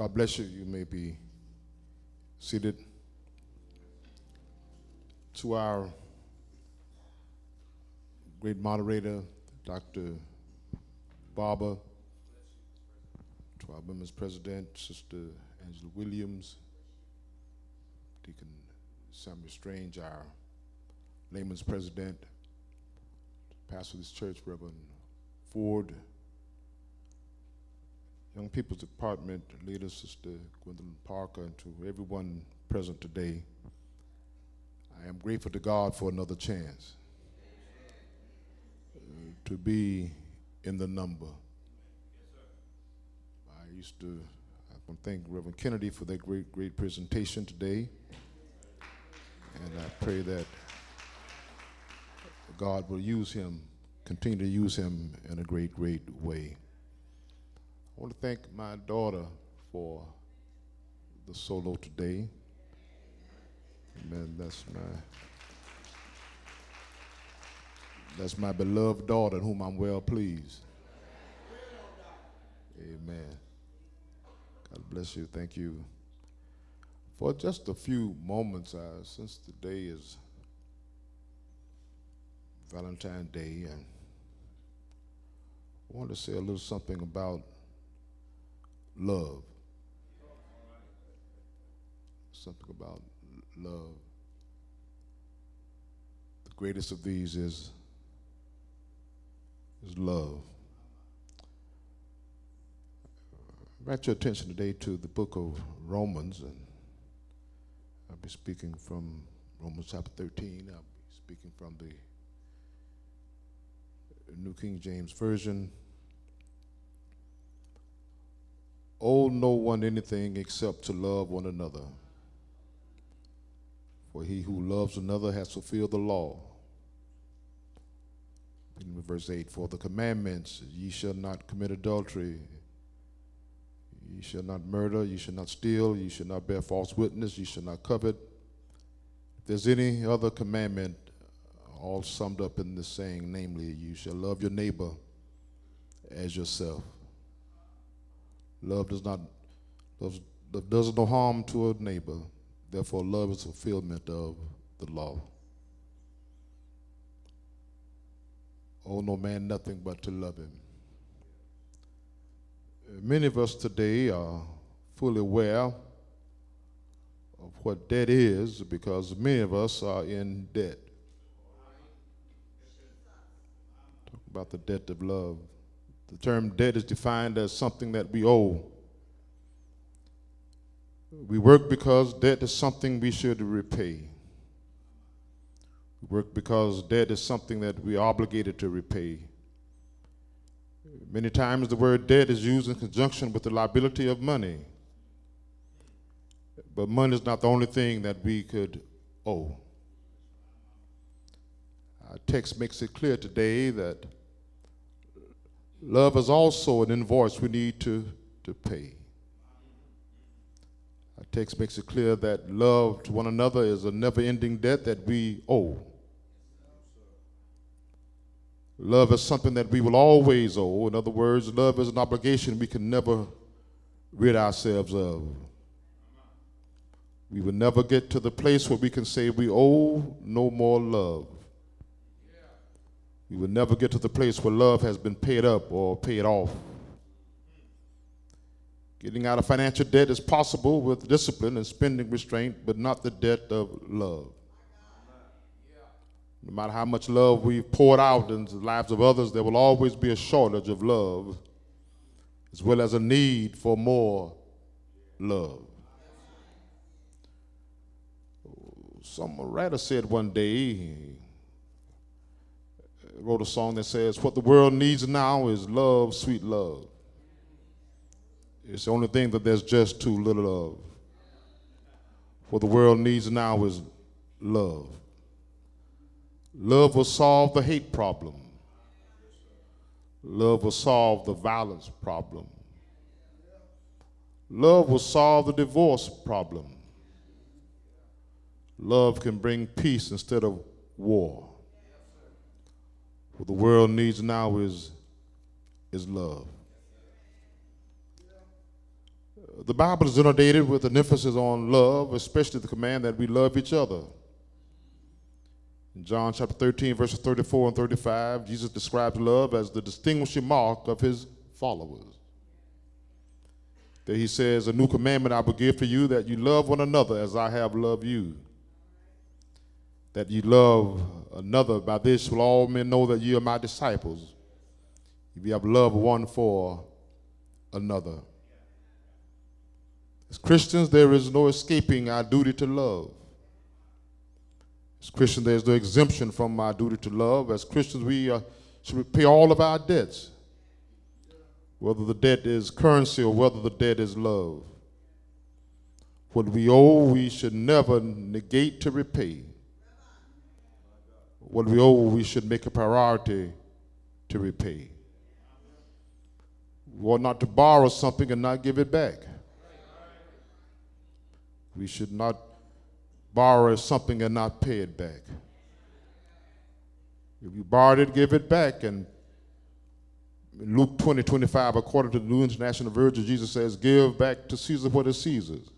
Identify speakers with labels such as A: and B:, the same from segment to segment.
A: God bless you. You may be seated. To our great moderator, Dr. Barber, to our women's president, Sister Angela Williams, Deacon Samuel Strange, our layman's president, pastor of this church, Reverend Ford, Young People's Department leader, Sister Gwendolyn Parker, and to everyone present today, I am grateful to God for another chance uh, to be in the number. I used to, I want to thank Reverend Kennedy for that great, great presentation today. And I pray that God will use him, continue to use him in a great, great way. I want to thank my daughter for the solo today. Amen. That's my that's my beloved daughter in whom I'm well pleased. Amen. God bless you. Thank you. For just a few moments, uh, since today is Valentine's Day, and I want to say a little something about love. Something about love. The greatest of these is, is love. Direct your attention today to the book of Romans, and I'll be speaking from Romans chapter 13. I'll be speaking from the New King James Version. Owe no one anything except to love one another. For he who loves another has fulfilled the law. In verse 8, for the commandments, ye shall not commit adultery, ye shall not murder, ye shall not steal, ye shall not bear false witness, ye shall not covet. If there's any other commandment, all summed up in the saying, namely, you shall love your neighbor as yourself. Love does not love, love does no harm to a neighbor. Therefore, love is fulfillment of the law. Owe no man nothing but to love him. Many of us today are fully aware of what debt is because many of us are in debt. Talk about the debt of love. The term debt is defined as something that we owe. We work because debt is something we should repay. We work because debt is something that we are obligated to repay. Many times the word debt is used in conjunction with the liability of money. But money is not the only thing that we could owe. Our text makes it clear today that Love is also an invoice we need to, to pay. Our text makes it clear that love to one another is a never ending debt that we owe. Love is something that we will always owe. In other words, love is an obligation we can never rid ourselves of. We will never get to the place where we can say we owe no more love. We will never get to the place where love has been paid up or paid off. Getting out of financial debt is possible with discipline and spending restraint, but not the debt of love. No matter how much love we've poured out into the lives of others, there will always be a shortage of love, as well as a need for more love. Some writer said one day, wrote a song that says, What the world needs now is love, sweet love. It's the only thing that there's just too little of. What the world needs now is love. Love will solve the hate problem. Love will solve the violence problem. Love will solve the divorce problem. Love can bring peace instead of war. What the world needs now is, is love. The Bible is inundated with an emphasis on love, especially the command that we love each other. In John chapter 13, verses 34 and 35, Jesus describes love as the distinguishing mark of his followers. There he says, A new commandment I will give to you that you love one another as I have loved you. That you love another. By this will all men know that you are my disciples. If you have love one for another. As Christians, there is no escaping our duty to love. As Christians, there's no exemption from our duty to love. As Christians, we uh, should pay all of our debts, whether the debt is currency or whether the debt is love. What we owe, we should never negate to repay. What we owe, we should make a priority to repay. Ought not to borrow something and not give it back. We should not borrow something and not pay it back. If you borrowed it, give it back. And Luke 20, 25, according to the New International Version, Jesus says, Give back to Caesar what is Caesar's.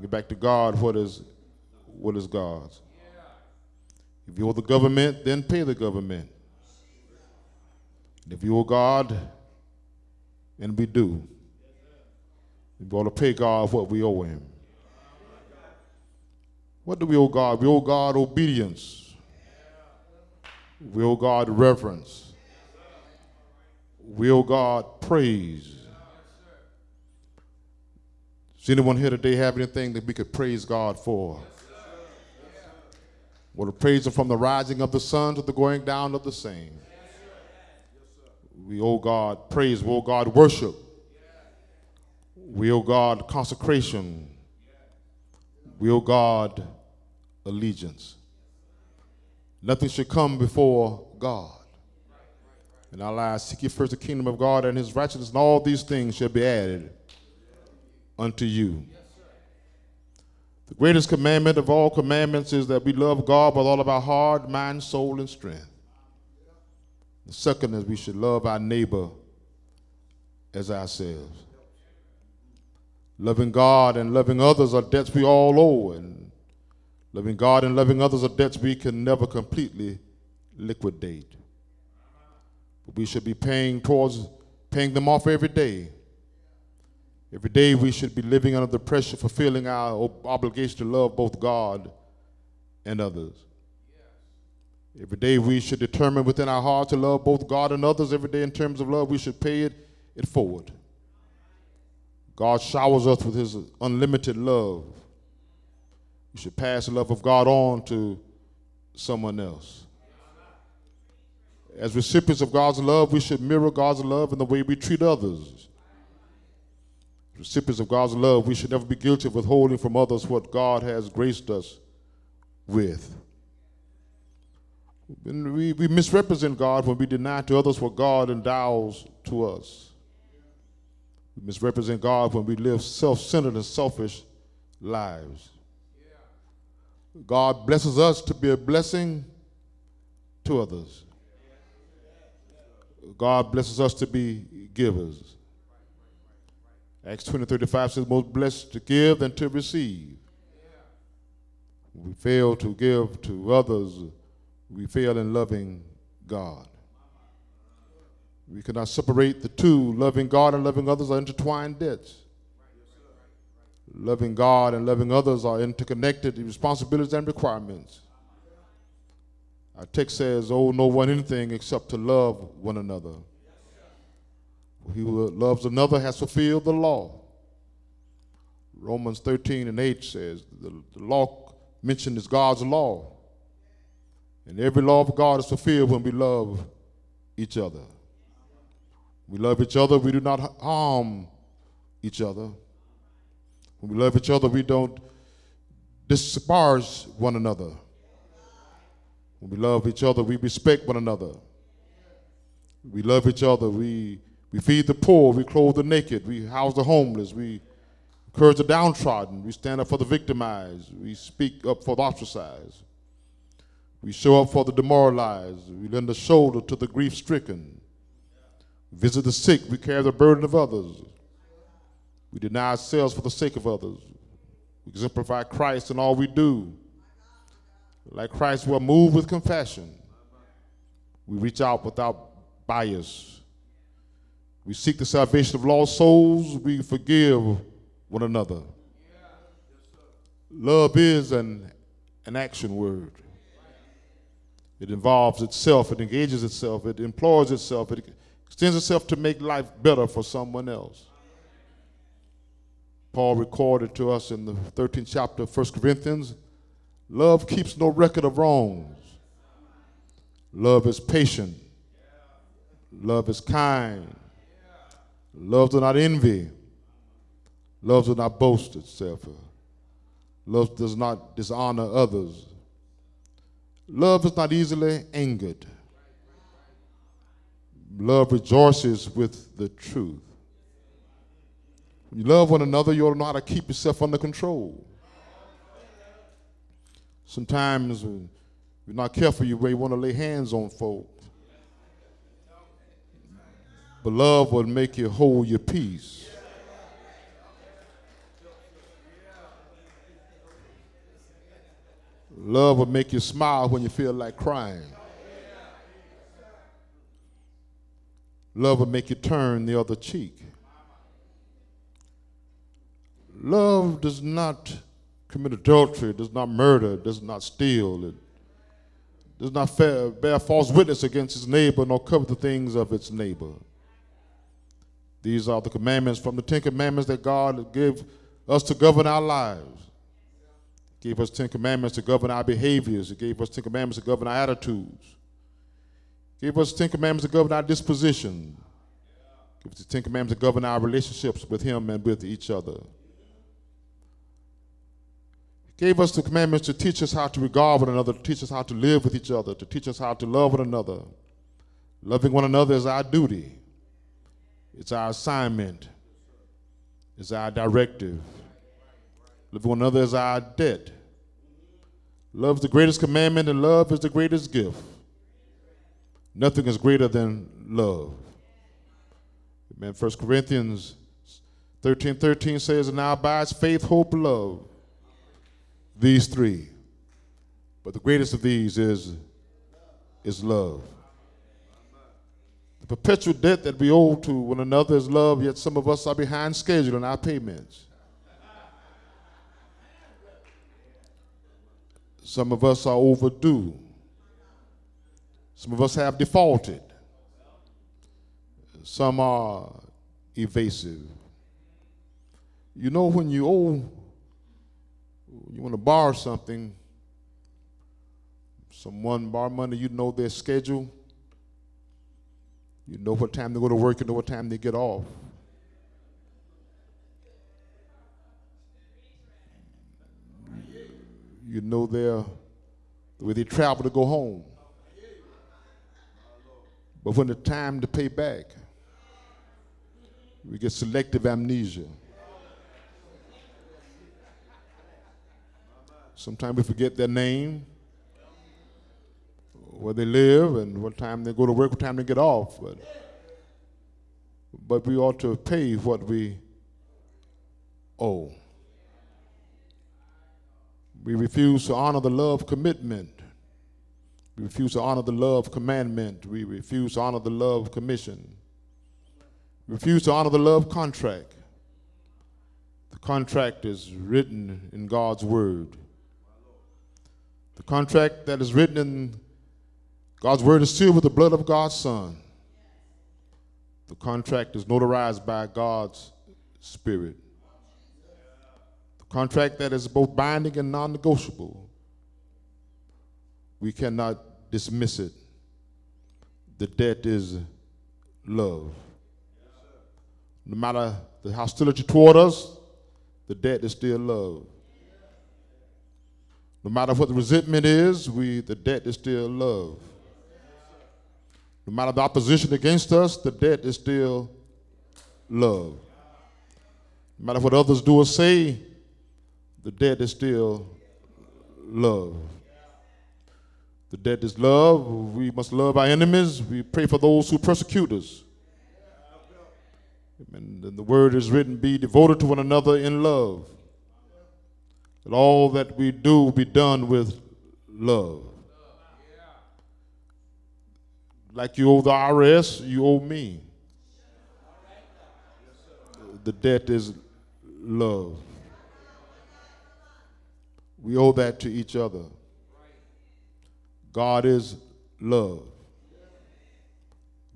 A: Give back to God what is, what is God's. If you owe the government, then pay the government. If you owe God, and we do, we ought to pay God what we owe Him. What do we owe God? We owe God obedience. We owe God reverence. We owe God praise. Does anyone here today have anything that we could praise God for? Well, to praise Him from the rising of the sun to the going down of the same. We owe God praise. We owe God worship. We owe God consecration. We owe God allegiance. Nothing should come before God. And our lives, seek ye first the kingdom of God and his righteousness, and all these things shall be added unto you. The greatest commandment of all commandments is that we love God with all of our heart, mind, soul, and strength. The second is we should love our neighbor as ourselves. Loving God and loving others are debts we all owe, and loving God and loving others are debts we can never completely liquidate. But we should be paying towards paying them off every day. Every day we should be living under the pressure, fulfilling our obligation to love both God and others. Every day we should determine within our heart to love both God and others. Every day in terms of love, we should pay it, it forward. God showers us with his unlimited love. We should pass the love of God on to someone else. As recipients of God's love, we should mirror God's love in the way we treat others. Recipients of God's love, we should never be guilty of withholding from others what God has graced us with. We, we misrepresent God when we deny to others what God endows to us. We misrepresent God when we live self centered and selfish lives. God blesses us to be a blessing to others. God blesses us to be givers. Acts 20 35 says, Most blessed to give than to receive. We fail to give to others we fail in loving God. We cannot separate the two. Loving God and loving others are intertwined debts. Loving God and loving others are interconnected responsibilities and requirements. Our text says, Oh, no one anything except to love one another. He who loves another has fulfilled the law. Romans 13 and 8 says, The, the law mentioned is God's law. And every law of God is fulfilled when we love each other. We love each other, we do not harm each other. When we love each other, we don't disparage one another. When we love each other, we respect one another. We love each other, we, we feed the poor, we clothe the naked, we house the homeless, we encourage the downtrodden, we stand up for the victimized, we speak up for the ostracized. We show up for the demoralized. We lend a shoulder to the grief stricken. Visit the sick. We carry the burden of others. We deny ourselves for the sake of others. We exemplify Christ in all we do. Like Christ, we're moved with compassion. We reach out without bias. We seek the salvation of lost souls. We forgive one another. Love is an, an action word. It involves itself, it engages itself, it employs itself, it extends itself to make life better for someone else. Paul recorded to us in the 13th chapter of 1 Corinthians love keeps no record of wrongs. Love is patient. Love is kind. Love does not envy. Love does not boast itself. Love does not dishonor others. Love is not easily angered. Love rejoices with the truth. When you love one another, you ought to know how to keep yourself under control. Sometimes when you're not careful, you may want to lay hands on folks. But love will make you hold your peace. Love will make you smile when you feel like crying. Love will make you turn the other cheek. Love does not commit adultery, does not murder, does not steal, it does not bear false witness against its neighbor, nor covet the things of its neighbor. These are the commandments from the Ten Commandments that God gave us to govern our lives. He gave us Ten Commandments to govern our behaviors. He gave us Ten Commandments to govern our attitudes. He gave us Ten Commandments to govern our disposition. He gave us the Ten Commandments to govern our relationships with Him and with each other. He gave us the commandments to teach us how to regard one another, to teach us how to live with each other, to teach us how to love one another. Loving one another is our duty. It's our assignment. It's our directive. Love one another is our debt. Love is the greatest commandment, and love is the greatest gift. Nothing is greater than love. Amen. 1 Corinthians 13 13 says, And now abides faith, hope, love. These three. But the greatest of these is, is love. Perpetual debt that we owe to one another is love, yet some of us are behind schedule in our payments. Some of us are overdue. Some of us have defaulted. Some are evasive. You know, when you owe, you want to borrow something, someone borrow money, you know their schedule. You know what time they go to work, you know what time they get off. You know their the way they travel to go home. But when the time to pay back, we get selective amnesia. Sometimes we forget their name, where they live, and what time they go to work, what time they get off. But, but we ought to pay what we owe. We refuse to honor the love commitment we refuse to honor the love commandment. We refuse to honor the love commission. We refuse to honor the love contract. The contract is written in God's word. The contract that is written in God's word is sealed with the blood of God's Son. The contract is notarized by God's Spirit. The contract that is both binding and non negotiable. We cannot dismiss it. The debt is love. No matter the hostility toward us, the debt is still love. No matter what the resentment is, we the debt is still love. No matter the opposition against us, the debt is still love. No matter what others do or say, the debt is still love. The debt is love. We must love our enemies. We pray for those who persecute us. And the word is written, be devoted to one another in love. That all that we do be done with love. Like you owe the IRS, you owe me. The debt is love. We owe that to each other. God is love.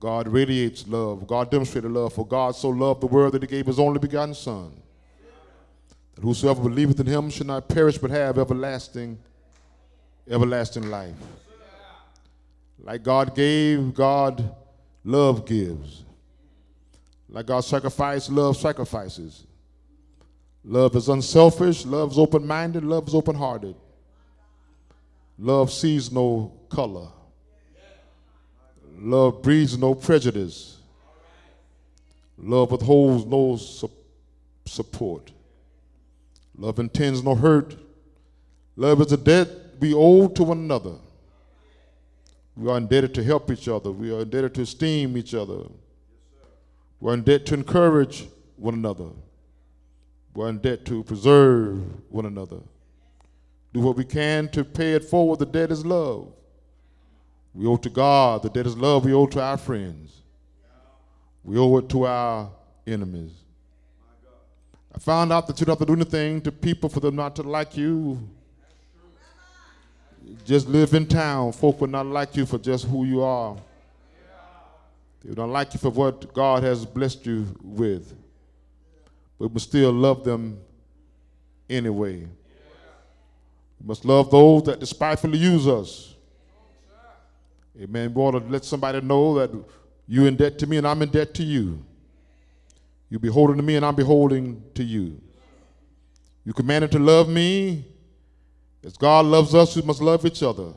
A: God radiates love. God demonstrated love. For God so loved the world that he gave his only begotten Son. That whosoever believeth in him should not perish but have everlasting, everlasting life. Like God gave, God love gives. Like God sacrificed, love sacrifices. Love is unselfish, love is open minded, love is open hearted. Love sees no color. Love breeds no prejudice. Love withholds no su- support. Love intends no hurt. Love is a debt we owe to one another. We are indebted to help each other. We are indebted to esteem each other. We're indebted to encourage one another. We're indebted to preserve one another. Do what we can to pay it forward. The debt is love. We owe to God. The debt is love. We owe to our friends. We owe it to our enemies. I found out that you don't have to do anything to people for them not to like you. Just live in town. Folk will not like you for just who you are. They don't like you for what God has blessed you with. But we still love them anyway. We must love those that despitefully use us. Amen. We want to let somebody know that you're in debt to me and I'm in debt to you. You're beholden to me and I'm beholding to you. You commanded to love me. As God loves us, we must love each other.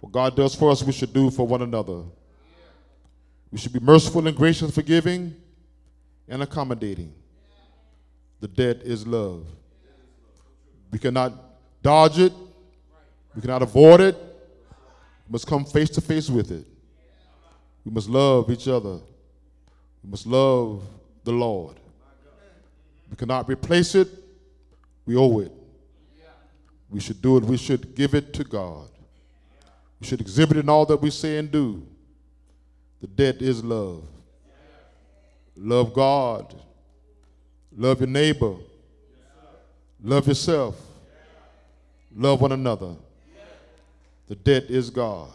A: What God does for us, we should do for one another. We should be merciful and gracious, forgiving, and accommodating. The debt is love. We cannot dodge it, we cannot avoid it. We must come face to face with it. We must love each other. We must love the Lord. We cannot replace it, we owe it. We should do it, we should give it to God. We should exhibit it in all that we say and do. The debt is love. Love God. Love your neighbor. Love yourself. Love one another. The debt is God.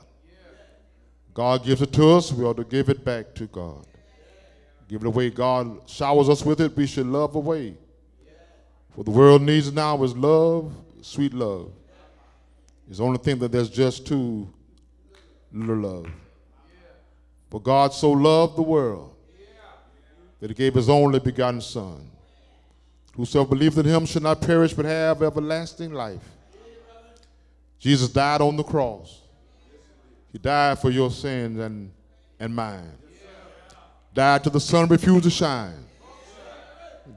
A: God gives it to us, we ought to give it back to God. Give it away. God showers us with it, we should love away. What the world needs now is love, sweet love. It's the only thing that there's just too little love. For God so loved the world that he gave his only begotten Son. Whosoever believes in him should not perish but have everlasting life. Jesus died on the cross. He died for your sins and, and mine. Died till the sun refused to shine.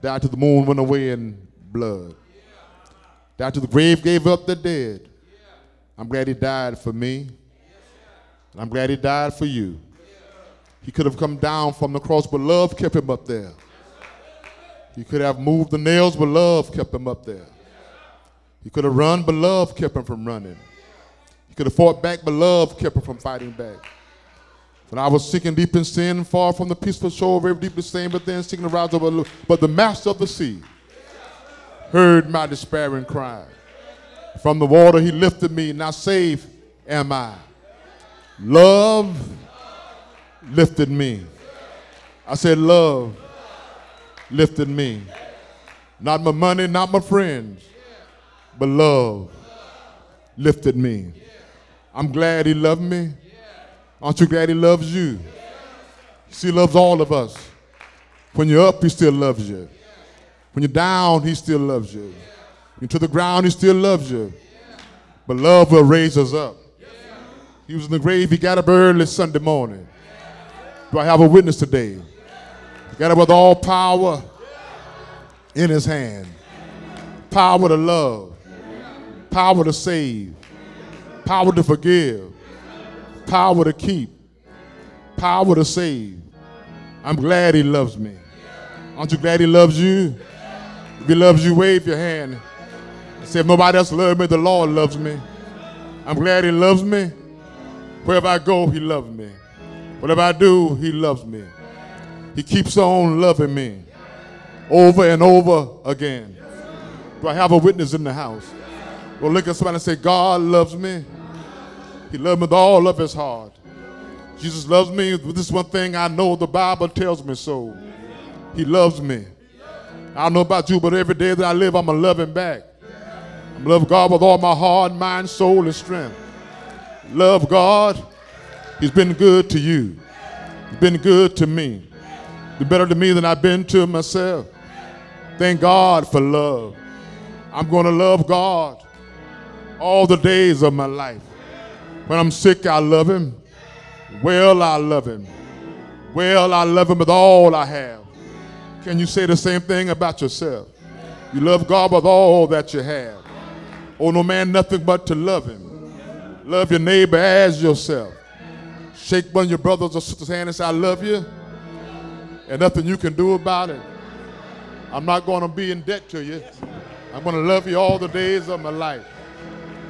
A: Died till the moon went away in blood. Till the grave gave up the dead. I'm glad he died for me. And I'm glad he died for you. He could have come down from the cross, but love kept him up there. He could have moved the nails, but love kept him up there. He could have run, but love kept him from running. He could have fought back, but love kept him from fighting back. When I was sinking deep in sin, far from the peaceful shore, very deeply stained, but then seeking to rise over, but the master of the sea heard my despairing cry. From the water he lifted me, now safe am I. Love lifted me. I said, Love lifted me. Not my money, not my friends, but love lifted me. I'm glad he loved me. Aren't you glad he loves you? He loves all of us. When you're up, he still loves you. When you're down, he still loves you. You're to the ground, he still loves you. But love will raise us up. He was in the grave, he got up early Sunday morning. Do I have a witness today? He got up with all power in his hand. Power to love, power to save, power to forgive, power to keep, power to save, I'm glad he loves me. Aren't you glad he loves you? If he loves you, wave your hand. Say, if nobody else loves me, the Lord loves me. I'm glad he loves me. Wherever I go, he loves me. Whatever I do, he loves me. He keeps on loving me over and over again. Do I have a witness in the house? Well, look at somebody and say, God loves me. He loves me with all of his heart. Jesus loves me. This is one thing I know the Bible tells me so. He loves me. I don't know about you, but every day that I live, I'm going to love him back. I'm love God with all my heart, mind, soul, and strength. Love God. He's been good to you. He's been good to me. He's better to me than I've been to myself. Thank God for love. I'm going to love God all the days of my life. When I'm sick, I love him. Well, I love him. Well, I love him with all I have. Can you say the same thing about yourself? You love God with all that you have. Oh, no man, nothing but to love him. Love your neighbor as yourself. Shake one of your brothers or sisters' hand and say, I love you. And nothing you can do about it. I'm not going to be in debt to you. I'm going to love you all the days of my life.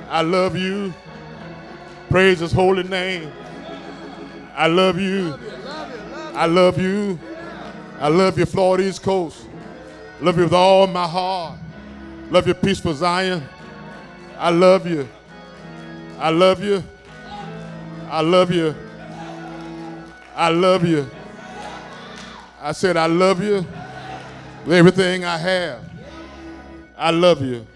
A: I love you. Praise his holy name. I love you. I love you. I love you, Florida East Coast. Love you with all my heart. Love you, peaceful Zion. I love you. I love you. I love you. I love you. I said, I love you with everything I have. I love you.